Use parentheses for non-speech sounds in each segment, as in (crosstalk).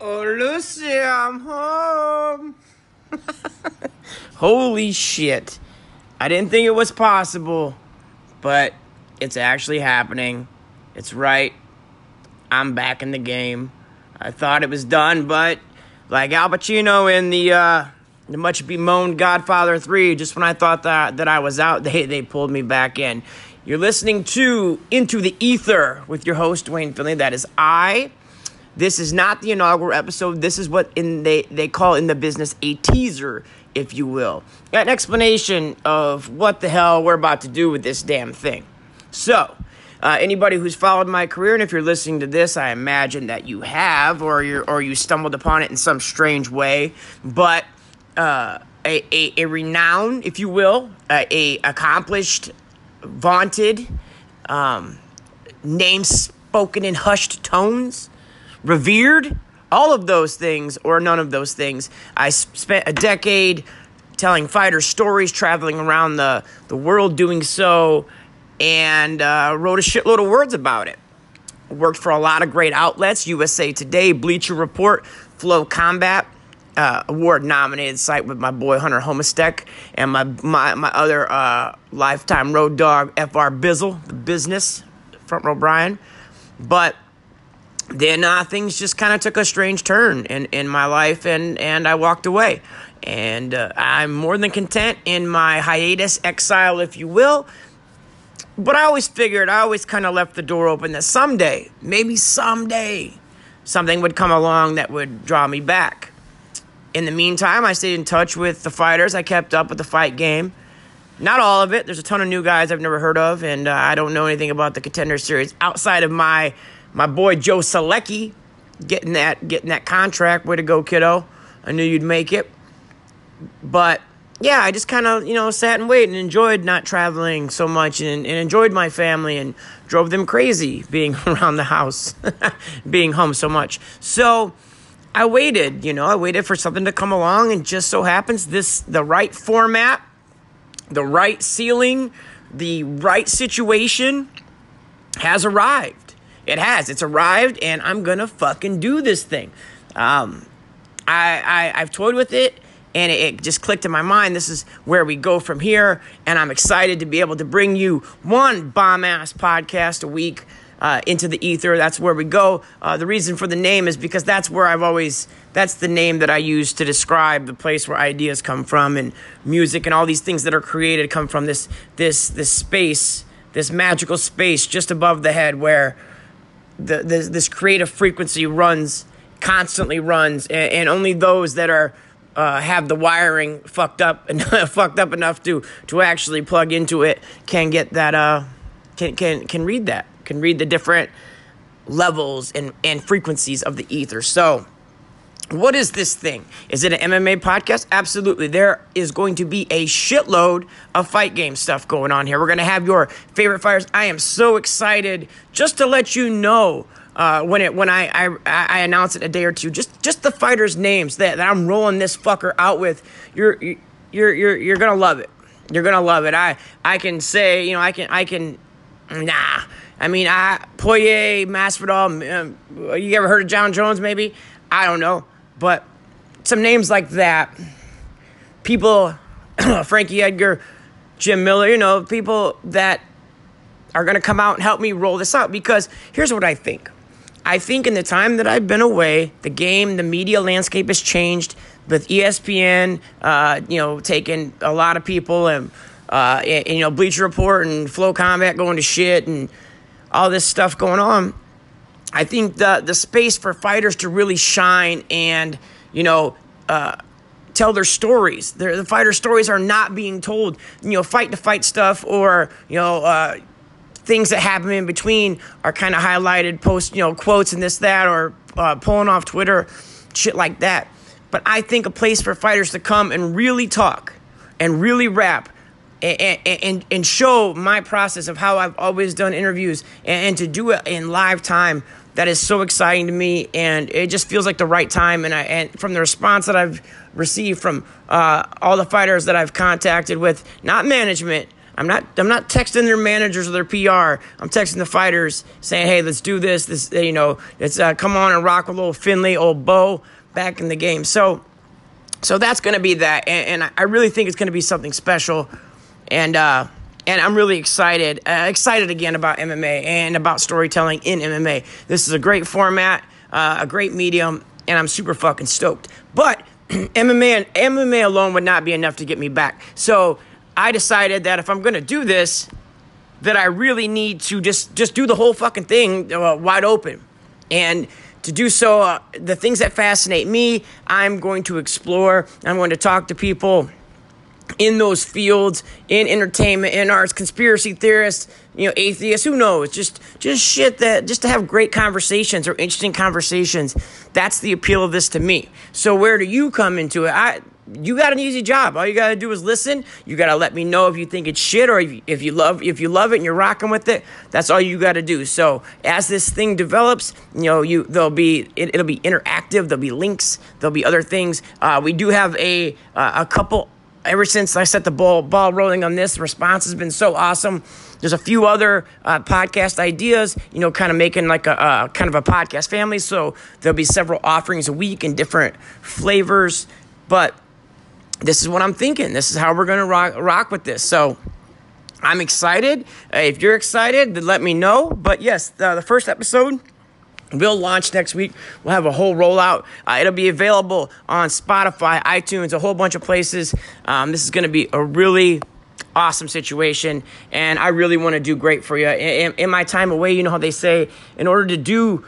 Oh, Lucy, I'm home. (laughs) Holy shit. I didn't think it was possible, but it's actually happening. It's right. I'm back in the game. I thought it was done, but like Al Pacino in the uh, the much bemoaned Godfather 3, just when I thought that that I was out, (laughs) they they pulled me back in. You're listening to Into the Ether with your host Duane Finley. That is I. This is not the inaugural episode. This is what in they, they call in the business a teaser, if you will. An explanation of what the hell we're about to do with this damn thing. So, uh, anybody who's followed my career, and if you're listening to this, I imagine that you have, or you or you stumbled upon it in some strange way. But uh, a, a, a renown, if you will, a, a accomplished, vaunted, um, name spoken in hushed tones revered, all of those things or none of those things. I spent a decade telling fighter stories, traveling around the, the world doing so, and uh, wrote a shitload of words about it. Worked for a lot of great outlets USA Today, Bleacher Report, FloCombat. Uh, award nominated site with my boy Hunter Homistek and my my, my other uh, lifetime road dog FR Bizzle, the business, front row Brian. But then uh, things just kind of took a strange turn in, in my life and, and I walked away. And uh, I'm more than content in my hiatus, exile, if you will. But I always figured, I always kind of left the door open that someday, maybe someday, something would come along that would draw me back. In the meantime, I stayed in touch with the fighters. I kept up with the fight game. Not all of it. There's a ton of new guys I've never heard of, and uh, I don't know anything about the contender series outside of my my boy Joe Solecki getting that getting that contract. Way to go, kiddo! I knew you'd make it. But yeah, I just kind of you know sat and waited and enjoyed not traveling so much and, and enjoyed my family and drove them crazy (laughs) being around the house, (laughs) being home so much. So I waited, you know, I waited for something to come along, and just so happens this the right format, the right ceiling, the right situation has arrived. It has. It's arrived, and I'm gonna fucking do this thing. Um, I, I I've toyed with it, and it, just clicked in my mind. This is where we go from here, and I'm excited to be able to bring you one bomb ass podcast a week. Uh, into the ether. That's where we go. Uh, the reason for the name is because that's where I've always, that's the name that I use to describe the place where ideas come from and music and all these things that are created come from this, this, this space, this magical space just above the head where the, this, this creative frequency runs constantly runs, and, and only those that are uh, have the wiring fucked up (laughs) and fucked up enough to to actually plug into it can get that uh can can can read that can read the different levels and and frequencies of the ether. So. What is this thing? Is it an MMA podcast? Absolutely. There is going to be a shitload of fight game stuff going on here. We're going to have your favorite fighters. I am so excited just to let you know uh, when it when I, I I announce it a day or two. Just just the fighters' names that, that I'm rolling this fucker out with. You're you're you're you're gonna love it. You're gonna love it. I I can say you know I can I can nah. I mean I Poirier, Masvidal. Um, you ever heard of Jon Jones? Maybe I don't know. But some names like that, people, (clears throat) Frankie Edgar, Jim Miller, you know, people that are going to come out and help me roll this out because here's what I think. I think in the time that I've been away, the game, the media landscape has changed with ESPN, uh, you know, taking a lot of people and, uh, and, you know, Bleacher Report and FloCombat going to shit and all this stuff going on. I think the the space for fighters to really shine and you know uh, tell their stories. Their, the fighter stories are not being told. You know, fight to fight stuff or you know. Uh, things that happen in between are kind of highlighted, post, you know, quotes and this, that, or uh, pulling off Twitter, shit like that. But I think a place for fighters to come and really talk and really rap and, and, and show my process of how I've always done interviews and, and to do it in live time that is so exciting to me, and it just feels like the right time. And I and from the response that I've received from uh, all the fighters that I've contacted with, not management, I'm not I'm not texting their managers or their PR. I'm texting the fighters saying, "Hey, let's do this. This you know, let's uh, come on and rock with old Finley, old Bo back in the game." So so that's going to be that and, and, I really think it's going to be something special and uh and I'm really excited, uh, excited again about MMA and about storytelling in MMA. This is a great format, uh, a great medium, and I'm super fucking stoked. But MMA and MMA alone would not be enough to get me back. So I decided that if I'm gonna do this, that I really need to just just do the whole fucking thing uh, wide open, and to do so, uh, the things that fascinate me, I'm going to explore. I'm going to talk to people in those fields, in entertainment, in arts, conspiracy theorists, you know, atheists, who knows? Just just shit that just to have great conversations or interesting conversations. That's the appeal of this to me. So where do you come into it? I you got an easy job. All you got to do is listen. You got to let me know if you think it's shit or if you, if you love if you love it and you're rocking with it. That's all you got to do. So as this thing develops, you know, you there'll be it, will be interactive. There'll be links. There'll be other things. Uh, we do have a uh, a couple. Ever since I set the ball ball rolling on this, the response has been so awesome. There's a few other uh, podcast ideas, you know, kind of making like a, a kind of a podcast family. So there'll be several offerings a week in different flavors, but this is what I'm thinking. This is how we're to rock, rock with this. So I'm excited. Uh, if you're excited, then let me know. But yes, the first episode will launch next week. We'll have a whole rollout. Uh, it'll be available on Spotify, iTunes, a whole bunch of places. Um, this is going to be a really awesome situation, and I really want to do great for you. In, in, my time away, you know how they say, in order to do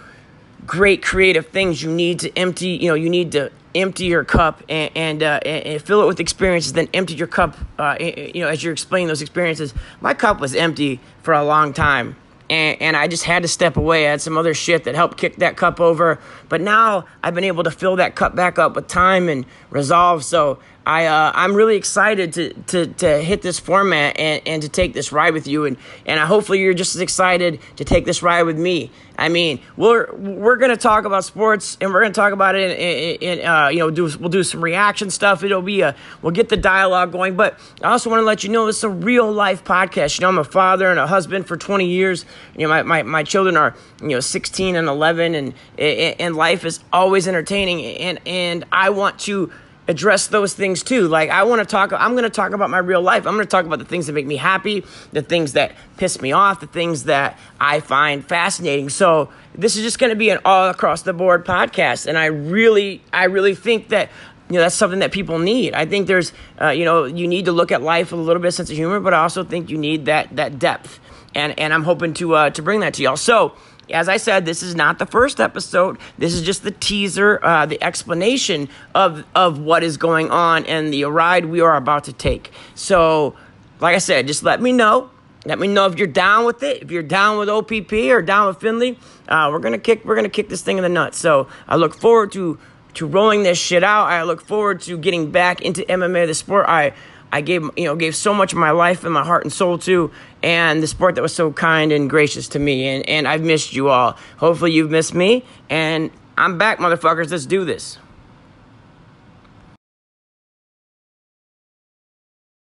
great creative things, you need to empty, you know, you need to empty your cup and and, uh, and, fill it with experiences. Then empty your cup, uh, you know, as you're explaining those experiences. My cup was empty for a long time. And, and I just had to step away. I had some other shit that helped kick that cup over. But now I've been able to fill that cup back up with time and resolve. So I uh, I'm really excited to, to to hit this format and, and to take this ride with you and and I, hopefully you're just as excited to take this ride with me. I mean, we're we're gonna talk about sports and we're gonna talk about it in, in, uh, you know do we'll do some reaction stuff. It'll be a we'll get the dialogue going. But I also want to let you know it's a real life podcast. You know, I'm a father and a husband for 20 years. You know, my my, my children are you know 16 and 11 and and life is always entertaining and and I want to address those things too. Like I want to talk I'm going to talk about my real life. I'm going to talk about the things that make me happy, the things that piss me off, the things that I find fascinating. So, this is just going to be an all across the board podcast and I really I really think that you know that's something that people need. I think there's uh, you know you need to look at life with a little bit of sense of humor, but I also think you need that that depth. And and I'm hoping to uh, to bring that to y'all. So, as I said, this is not the first episode. This is just the teaser, uh, the explanation of of what is going on and the ride we are about to take. So, like I said, just let me know. Let me know if you're down with it. If you're down with OPP or down with Finley, uh, we're gonna kick. We're gonna kick this thing in the nuts. So I look forward to to rolling this shit out. I look forward to getting back into MMA, the sport I I gave you know gave so much of my life and my heart and soul to, and the sport that was so kind and gracious to me. And and I've missed you all. Hopefully you've missed me. And I'm back, motherfuckers. Let's do this.